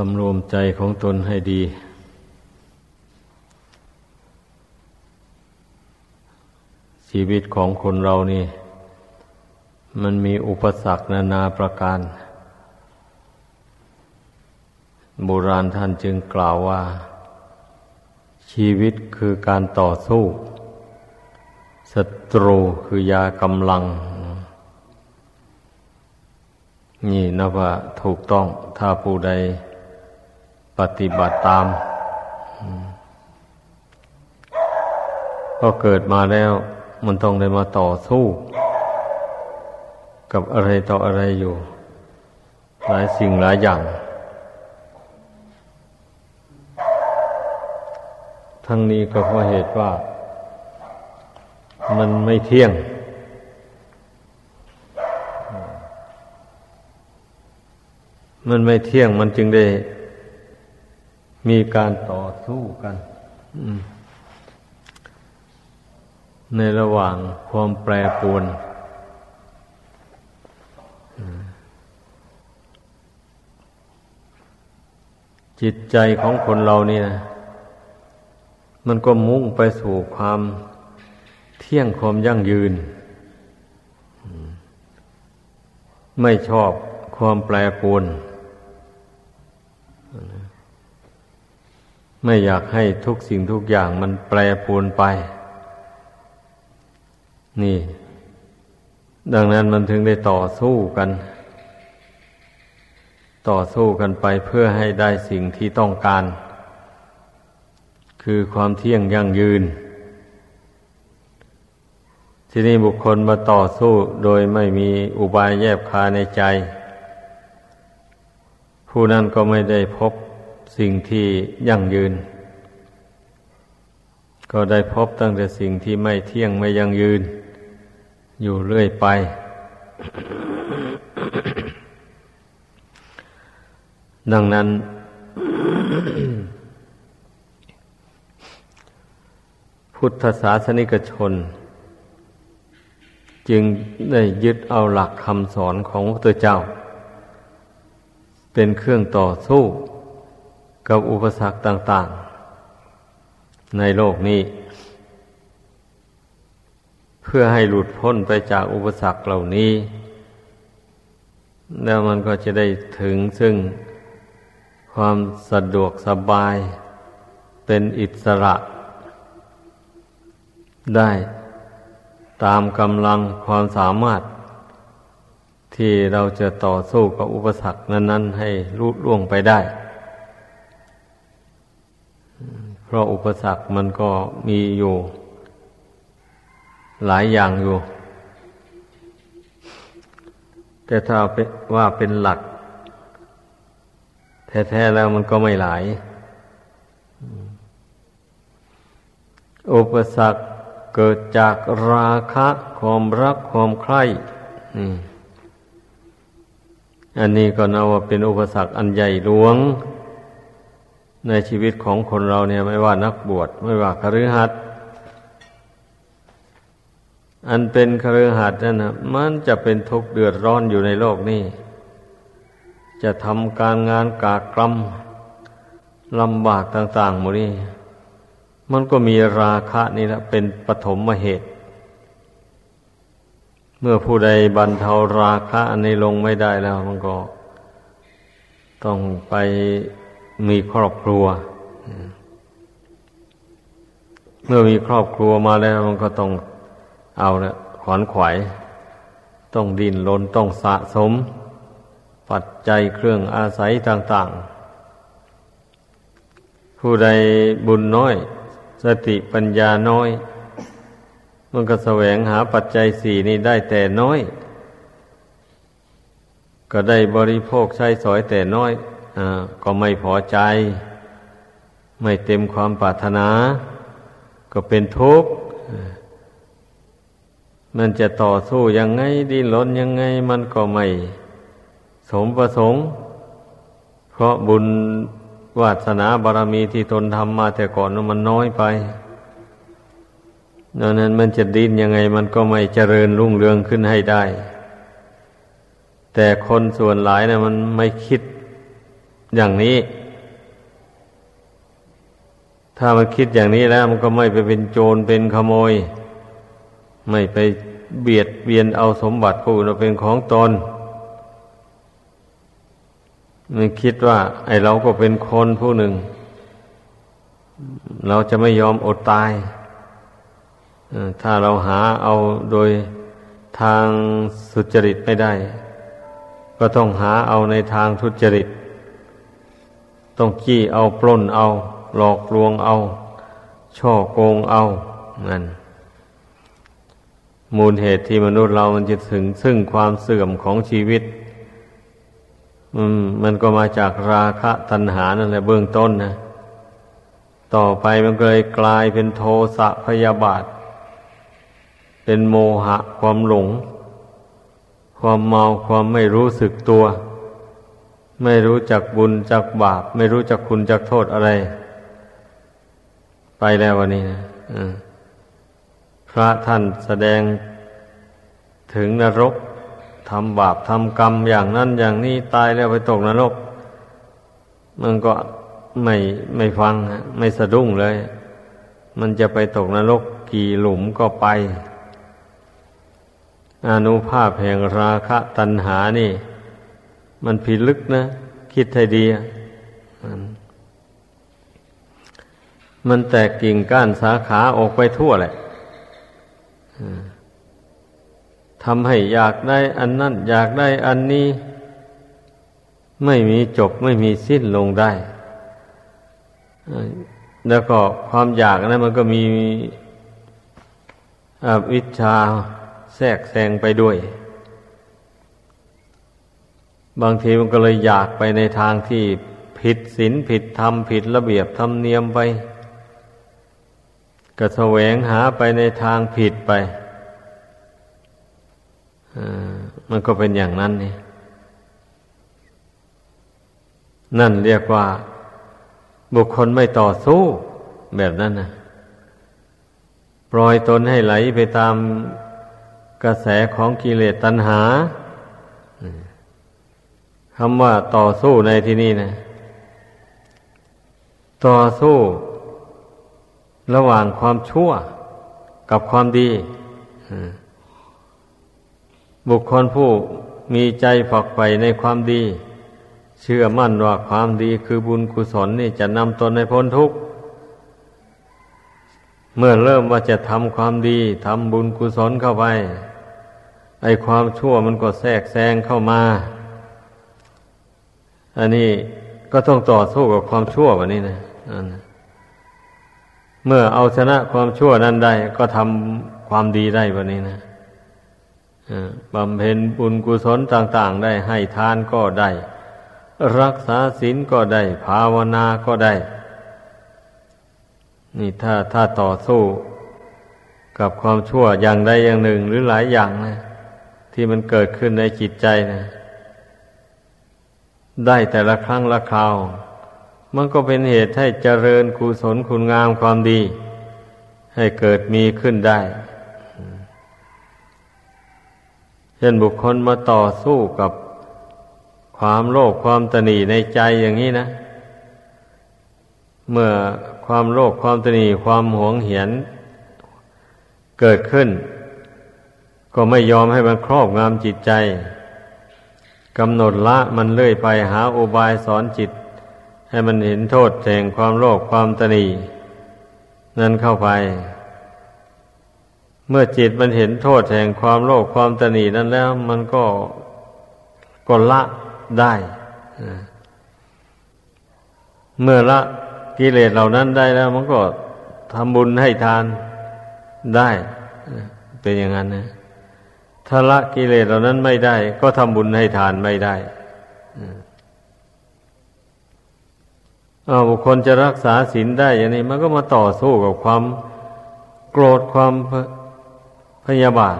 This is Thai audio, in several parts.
สำรวมใจของตนให้ดี ชีวิตของคนเรานี่ มันมีอุปสรรคนานาประการ โบราณท่านจึงกล่าวว่า ชีวิตคือการต่อสู้ศัตรูคือยากำลัง นี่นับว่าถูกต้องถ้าผู้ใด ปฏิบัติตาม ก็เกิดมาแล้ว มันต้องได้มาต่อสู้ กับอะไรต่ออะไรอยู่ หลายสิ่งหลายอย่าง ทั้งนี้ก็เพราะเหตุว่า มันไม่เที่ยงมันไม่เที่ยงมันจึงได้ มีการต่อสู้กันในระหว่างความแปรปรวนจิตใจของคนเราเนี่ย มันก็มุ่งไปสู่ความเที่ยงความยั่งยืน ไม่ชอบความแปรปรวน ไม่อยากให้ทุกสิ่งทุกอย่างมันแปรปรวนไป นี่ ดังนั้นมันถึงได้ต่อสู้กัน ต่อสู้กันไปเพื่อให้ได้สิ่งที่ต้องการ คือความเที่ยงยั่งยืน ที่นี่บุคคลมาต่อสู้โดยไม่มีอุบายแยบคาในใจ ผู้นั้นก็ไม่ได้พบ สิ่งที่ยั่งยืน ก็ได้พบตั้งแต่สิ่งที่ไม่เที่ยงไม่ยั่งยืน อยู่เรื่อยไป ดังนั้น พุทธศาสนิกชน จึงได้ยึดเอาหลักคำสอนของพระเจ้า เป็นเครื่องต่อสู้ กับอุปสรรคต่าง ๆ ในโลกนี้ เพื่อให้หลุดพ้นไปจากอุปสรรคเหล่านี้ แล้วมันก็จะได้ถึงซึ่งความสะดวกสบายเป็นอิสระ ได้ตามกำลังความสามารถ ที่เราจะต่อสู้กับอุปสรรคนั้น ๆ ให้ลุล่วงไปได้ เพราะอุปสรรคมันก็มีอยู่ หลายอย่างอยู่ แต่ถ้าว่าเป็นหลัก แท้ๆแล้วมันก็ไม่หลาย อุปสรรคเกิดจากราคะความรักความใคร่อันนี้ก็นับว่าเป็นอุปสรรคอันใหญ่หลวง ในชีวิตของคนเราเนี่ยไม่ว่านักบวชไม่ว่าคฤหัสถ์อันเป็นคฤหัสถ์นั่นนะมันจะเป็นทุกข์เดือดร้อนอยู่ในโลกนี้ จะทำการงานกากรรมลำบากต่าง ๆ หมดนี้มันก็มีราคะนี่แหละเป็นปฐมเหตุ เมื่อผู้ใดบรรเทาราคะอันนี้ลงไม่ได้แล้ว มันก็ ต้องไป มีครอบครัว เมื่อมีครอบครัวมาแล้วมันก็ต้องเอาละขวนขวายต้องดินลนต้องสะสม ปัจจัยเครื่องอาศัยต่าง ๆ ผู้ใดบุญน้อย สติปัญญาน้อย มันก็แสวงหาปัจจัยสี่นี้ได้แต่น้อย ก็ได้บริโภคใช้สอยแต่น้อย ก็ไม่พอใจ ไม่เต็มความปรารถนา ก็เป็นทุกข์มันจะต่อสู้ยังไงดิ้นรนยังไง มันก็ไม่ สมประสงค์ เพราะบุญวาสนาบารมีที่ตนทำมาแต่ก่อนมันน้อยไปดังนั้นมันจะดิ้นยังไง มันก็ไม่เจริญรุ่งเรืองขึ้นให้ได้ แต่คนส่วนหลายนะมันไม่คิด อย่างนี้ ถ้ามันคิดอย่างนี้แล้ว มันก็ไม่ไปเป็นโจรเป็นขโมย ไม่ไปเบียดเบียนเอาสมบัติผู้อื่นเป็นของตนมันคิดว่า ไอเราก็เป็นคนผู้หนึ่ง เราจะไม่ยอมอดตายถ้าเราหาเอาโดยทางสุจริตไม่ได้ ก็ต้องหาเอาในทางทุจริต ต้องขี้เอาปล้นเอา หลอกลวงเอา ช่อโกงเอานั่นมูลเหตุที่มนุษย์เรามันจะถึงซึ่งความเสื่อมของชีวิตมันก็มาจากราคะตัณหานั่นแหละเบื้องต้นนะ ต่อไปมันเลยกลายเป็นโทสะพยาบาท เป็นโมหะความหลง ความเมาความไม่รู้สึกตัว ไม่รู้จักบุญจักบาป ไม่รู้จักคุณจักโทษอะไร ไปแล้ววันนี้นะพระท่านแสดงถึงนรกทำบาปทำกรรมอย่างนั้นอย่างนี้ตายแล้วไปตกนรก มันก็ไม่ไม่ฟังไม่สะดุ้งเลย มันจะไปตกนรกกี่หลุมก็ไป อนุภาพแห่งราคะตัณหานี่ มันผิดลึกนะ คิดให้ดีมันแตกกิ่งก้านสาขาออกไปทั่วแหละทำให้อยากได้อันนั้น อยากได้อันนี้ ไม่มีจบไม่มีสิ้นลงได้ แล้วก็ความอยากนั้นมันก็มีอวิชชาแทรกแซงไปด้วย บางทีมันก็เลยอยากไปในทางที่ผิดศีลผิดธรรมผิดระเบียบธรรมเนียมไปก็แสวงหาไปในทางผิดไปมันก็เป็นอย่างนั้นนี่นั่นเรียกว่า บุคคลไม่ต่อสู้แบบนั้นนะปล่อยตนให้ไหลไปตามกระแสของกิเลสตัณหา คำว่าต่อสู้ในที่นี้นะ ต่อสู้ ระหว่างความชั่วกับความดี บุคคลผู้มีใจฝักใฝ่ในความดี เชื่อมั่นว่าความดีคือบุญกุศลนี่จะนำตนในพ้นทุกข์ เมื่อเริ่มว่าจะทำความดีทำบุญกุศลเข้าไปไอความชั่วมันก็แทรกแซงเข้ามา อันนี้ก็ต้องต่อสู้กับความชั่วแบบนี้นะเมื่อเอาชนะความชั่วนั้นได้ ก็ทำความดีได้แบบนี้นะบำเพ็ญบุญกุศลต่าง ๆ ได้ให้ทานก็ได้ รักษาศีลก็ได้ ภาวนาก็ได้ นี่ถ้าถ้าต่อสู้กับความชั่วอย่างใดอย่างหนึ่งหรือหลายอย่างนะที่มันเกิดขึ้นในจิตใจนะ ได้แต่ละครั้งละคราว มันก็เป็นเหตุให้เจริญกุศลคุณงามความดี ให้เกิดมีขึ้นได้ เช่นบุคคลมาต่อสู้กับความโลภความตนีในใจอย่างนี้นะ เมื่อความโลภความตนีความหวงเหียนเกิดขึ้น ก็ไม่ยอมให้มันครอบงำจิตใจ กำหนดละมันเลื่อยไปหาอุบายสอนจิต ให้มันเห็นโทษแห่งความโลภความตนีนั่นเข้าไป เมื่อจิตมันเห็นโทษแห่งความโลภความตนีนั้นแล้ว มันก็ก็ละได้เมื่อละกิเลสเหล่านั้นได้แล้ว มันก็ทำบุญให้ทานได้ เป็นอย่างนั้นนะ ถ้าละกิเลสเหล่านั้นไม่ได้ ก็ทำบุญให้ทานไม่ได้อาบุคคลจะรักษาศีลได้อย่างนี้ มันก็มาต่อสู้กับความโกรธความพยาบาท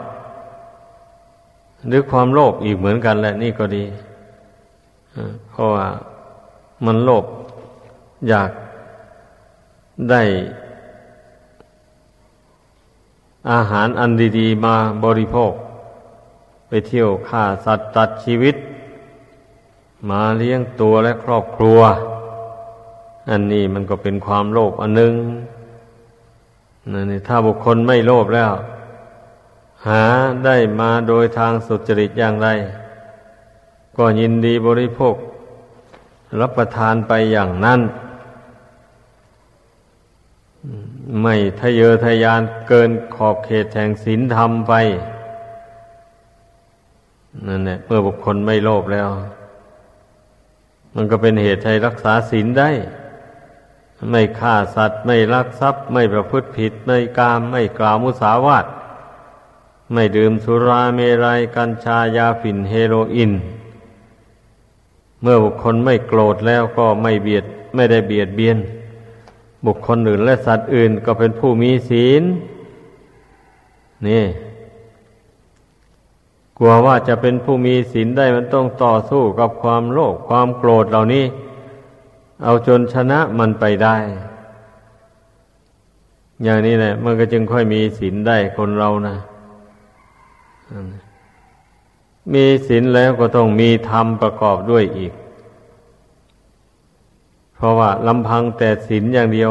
หรือความโลภอีกเหมือนกันแหละ นี่ก็ดีเพราะว่ามันโลภอยากได้อาหารอันดี ๆ มาบริโภค ไปเที่ยวฆ่าสัตว์ตัดชีวิต มาเลี้ยงตัวและครอบครัว อันนี้มันก็เป็นความโลภอันหนึ่งนั่นนี่ถ้าบุคคลไม่โลภแล้ว หาได้มาโดยทางสุจริตอย่างไร ก็ยินดีบริโภค รับประทานไปอย่างนั้น ไม่ทะเยอทะยานเกินขอบเขตแห่งศีลธรรมไป นั่นแหละเมื่อบุคคลไม่โลภแล้ว มันก็เป็นเหตุให้รักษาศีลได้ ไม่ฆ่าสัตว์ ไม่ลักทรัพย์ ไม่ประพฤติผิดไม่กาม ไม่กล่าวมุสาวาทไม่ดื่มสุราเมรัยกัญชายาฝิ่นเฮโรอีนเมื่อบุคคลไม่โกรธแล้วก็ไม่เบียดไม่ได้เบียดเบียน บุคคลอื่นและสัตว์อื่นก็เป็นผู้มีศีลนี่ กลัวว่าจะเป็นผู้มีศีลได้มันต้องต่อสู้กับความโลภความโกรธเหล่านี้ เอาจนชนะมันไปได้ อย่างนี้แหละมันก็จึงค่อยมีศีลได้คนเรานะมีศีลแล้วก็ต้องมีธรรมประกอบด้วยอีก เพราะว่าลำพังแต่ศีลอย่างเดียว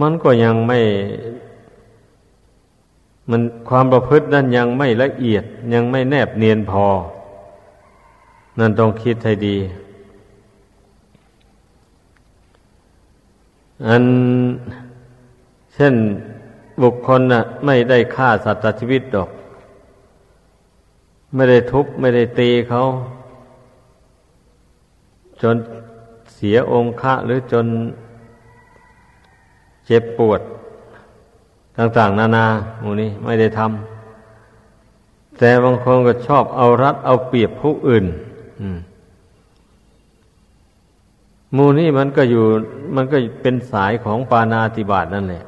มันก็ยังไม่ มันความประพฤตินั้นยังไม่ละเอียดยังไม่แนบเนียนพอ นั่นต้องคิดให้ดี อันเช่นบุคคลน่ะ ไม่ได้ฆ่าสัตว์ชีวิตดอก ไม่ได้ทุบไม่ได้ตีเขา จนเสียองค์ะหรือจนเจ็บปวด ต่างๆ นานาหมูนี้ไม่ได้ทำแต่บางคนก็ชอบเอารัดเอาเปรียบผู้อื่นมูนี่มันก็อยู่ มันก็เป็นสายของปานาติบาตนั่นแหละ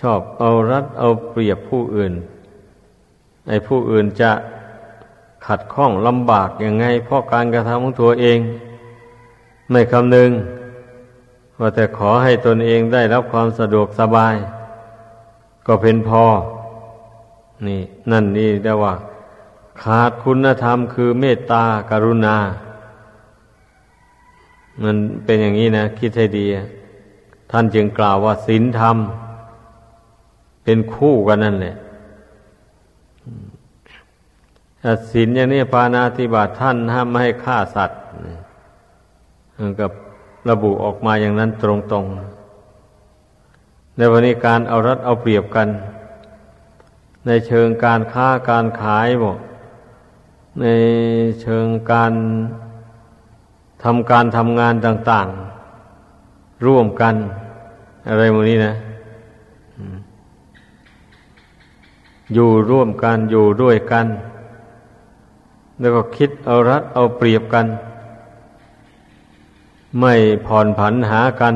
ชอบเอารัดเอาเปรียบผู้อื่นไอ้ผู้อื่นจะขัดข้องลำบากยังไง เพราะการกระทำของตัวเอง ไม่คำนึง ว่าแต่ขอให้ตนเองได้รับความสะดวกสบาย ก็เป็นพอ นี่ นั่นนี่ได้ว่า ขาดคุณธรรมคือเมตตากรุณา มันเป็นอย่างนี้นะ คิดให้ดี ท่านจึงกล่าวว่าศีลธรรม เป็นคู่กันนั่นแหละศีลอย่างนี้ปานาติบาตท่านห้ามไม่ให้ฆ่าสัตว์กับ ระบุออกมาอย่างนั้นตรงๆ ในวันนี้การเอารัดเอาเปรียบกัน ในเชิงการค้าการขายบอกในเชิงการทำการทำงานต่าง ๆ ร่วมกัน อะไรโมนี้นะ อยู่ร่วมกันอยู่ด้วยกัน แล้วก็คิดเอารัดเอาเปรียบกัน ไม่ผ่อนผันหากัน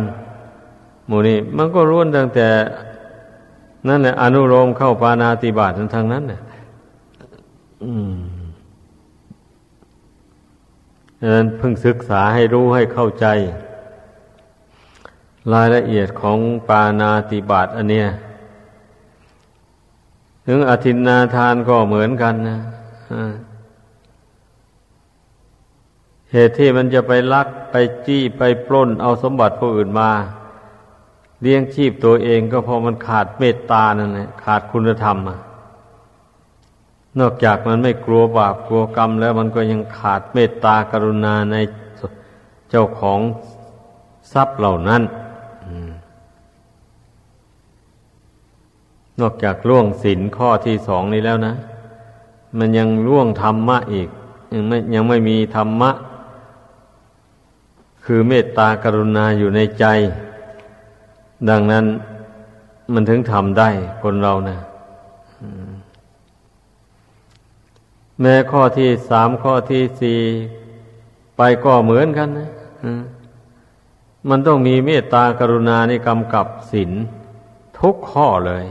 หมู่นี้มันก็ร่วนตั้งแต่ นั่นแหละอนุโลมเข้าปานาติบาตทางนั้นเนี่ยดังนั้นเพิ่งศึกษาให้รู้ให้เข้าใจ รายละเอียดของปานาติบาตอันเนี้ยถึงอธินนาทานก็เหมือนกันนะ เหตุที่มันจะไปลักไปจี้ไปปล้นเอาสมบัติผู้อื่นมา เลี้ยงชีพตัวเองก็เพราะมันขาดเมตตานั่นแหละขาดคุณธรรมนอกจากมันไม่กลัวบาปกลัวกรรม แล้วมันก็ยังขาดเมตตากรุณาในเจ้าของทรัพย์เหล่านั้นนอกจากล่วงศีลข้อที่สองนี้แล้วนะ มันยังล่วงธรรมะอีก ยังไม่ยังไม่มีธรรมะ คือเมตตากรุณาอยู่ในใจ ดังนั้นมันถึงทำได้คนเรานะแม้ข้อที่สามข้อที่สี่ไปก็เหมือนกันนะมันต้องมีเมตตากรุณาในกำกับศีลทุกข้อเลย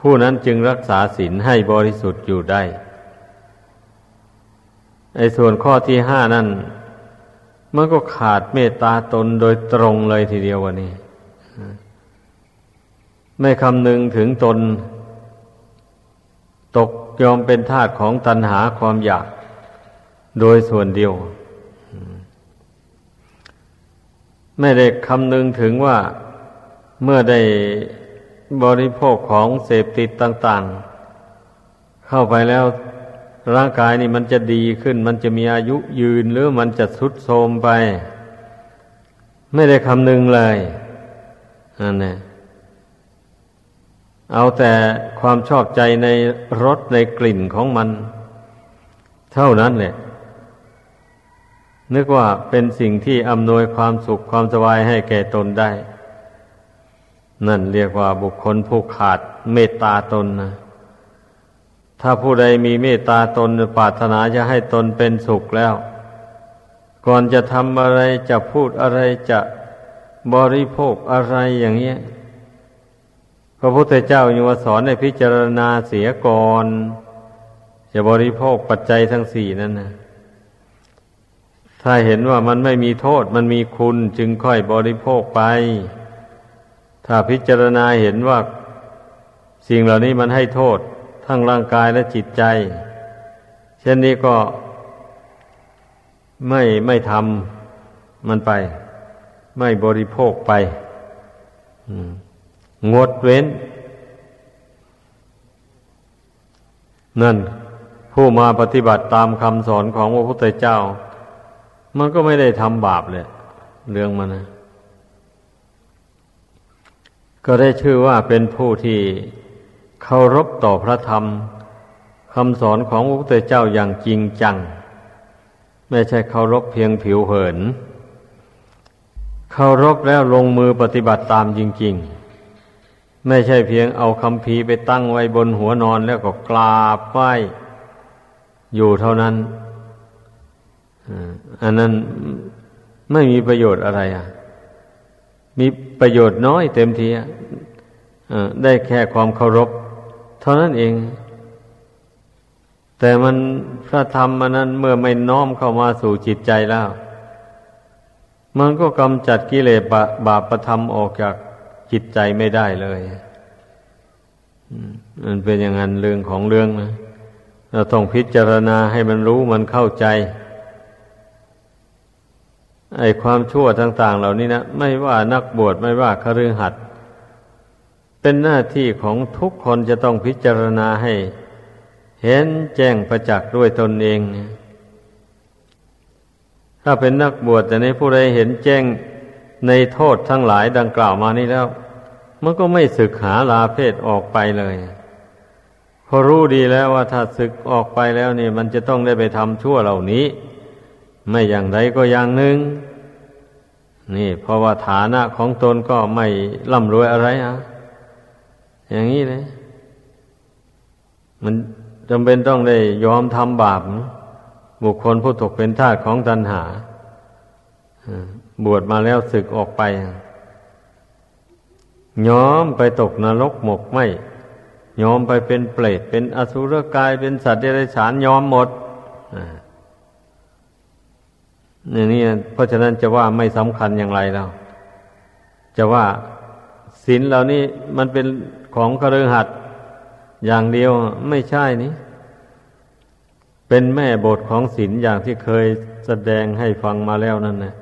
ผู้นั้นจึงรักษาศีลให้บริสุทธิ์อยู่ได้ ในส่วนข้อที่ห้านั้น มันก็ขาดเมตตาตนโดยตรงเลยทีเดียววันนี้ ไม่คำนึงถึงตน ตกยอมเป็นทาสของตัณหาความอยาก โดยส่วนเดียว ไม่ได้คำนึงถึงว่าเมื่อได้บริโภคของเสพติดต่าง ๆ เข้าไปแล้ว ร่างกายนี่มันจะดีขึ้น มันจะมีอายุยืนหรือมันจะทรุดโทรมไป ไม่ได้คำนึงเลยนั่นแหละเอาแต่ความชอบใจในรสในกลิ่นของมัน เท่านั้นแหละนึกว่าเป็นสิ่งที่อำนวยความสุขความสบายให้แก่ตนได้ นั่นเรียกว่าบุคคลผู้ขาดเมตตาตนนะ ถ้าผู้ใดมีเมตตาตนปรารถนาจะให้ตนเป็นสุขแล้ว ก่อนจะทำอะไรจะพูดอะไรจะบริโภคอะไรอย่างเงี้ยพระพุทธเจ้ายังว่าสอนให้พิจารณาเสียก่อนจะบริโภคปัจจัยทั้งสี่นั่นนะถ้าเห็นว่ามันไม่มีโทษมันมีคุณจึงค่อยบริโภคไป ถ้าพิจารณาเห็นว่าสิ่งเหล่านี้มันให้โทษ ทั้งร่างกายและจิตใจ เช่นนี้ก็ไม่ไม่ทำมันไป ไม่บริโภคไปงดเว้น นั่น ผู้มาปฏิบัติตามคำสอนของพระพุทธเจ้า มันก็ไม่ได้ทำบาปเลยเรื่องมันนะก็ได้ชื่อว่าเป็นผู้ที่ เคารพต่อพระธรรมคำสอนของพระพุทธเจ้าอย่างจริงจัง ไม่ใช่เคารพเพียงผิวเผิน เคารพแล้วลงมือปฏิบัติตามจริง ๆ ไม่ใช่เพียงเอาคำพีไปตั้งไว้บนหัวนอนแล้วก็กราบไหว้อยู่เท่านั้นอันนั้นไม่มีประโยชน์อะไรอะ มีประโยชน์น้อยเต็มทีได้แค่ความเคารพ เท่านั้นเอง แต่มันพระธรรมมันนั้นเมื่อไม่น้อมเข้ามาสู่จิตใจแล้ว มันก็กำจัดกิเลสบาปประธรรมออกจากจิตใจไม่ได้เลยมันเป็นอย่างนั้นเรื่องของเรื่องนะเราต้องพิจารณาให้มันรู้มันเข้าใจไอ้ความชั่วต่าง ๆ เหล่านี้นะไม่ว่านักบวชไม่ว่าคฤหัสถ เป็นหน้าที่ของทุกคนจะต้องพิจารณาให้ เห็นแจ้งประจักษ์ด้วยตนเอง ถ้าเป็นนักบวชแต่ในผู้ใดเห็นแจ้งในโทษทั้งหลายดังกล่าวมานี้แล้ว มันก็ไม่ศึกหาลาเพศออกไปเลยพอรู้ดีแล้วว่าถ้าศึกออกไปแล้วนี่ มันจะต้องได้ไปทำชั่วเหล่านี้ ไม่อย่างใดก็อย่างหนึ่งนี่ เพราะว่าฐานะของตนก็ไม่ร่ำรวยอะไรอะ อย่างนี้เลยมันจำเป็นต้องได้ยอมทำบาปบุคคลผู้ตกเป็นทาสของตัณหาบวชมาแล้วศึกออกไปยอมไปตกนรกหมกไหมยอมไปเป็นเปรตเป็นอสุรกายเป็นสัตว์เดรัจฉานยอมหมดนี่างนี่เพราะฉะนั้นจะว่าไม่สำคัญอย่างไรแล้วจะว่า ศีลเหล่านี้มันเป็นของคฤหัสถ์อย่างเดียวไม่ใช่นี่เป็นแม่บทของศีลอย่างที่เคยแสดงให้ฟังมาแล้วนั่นนะ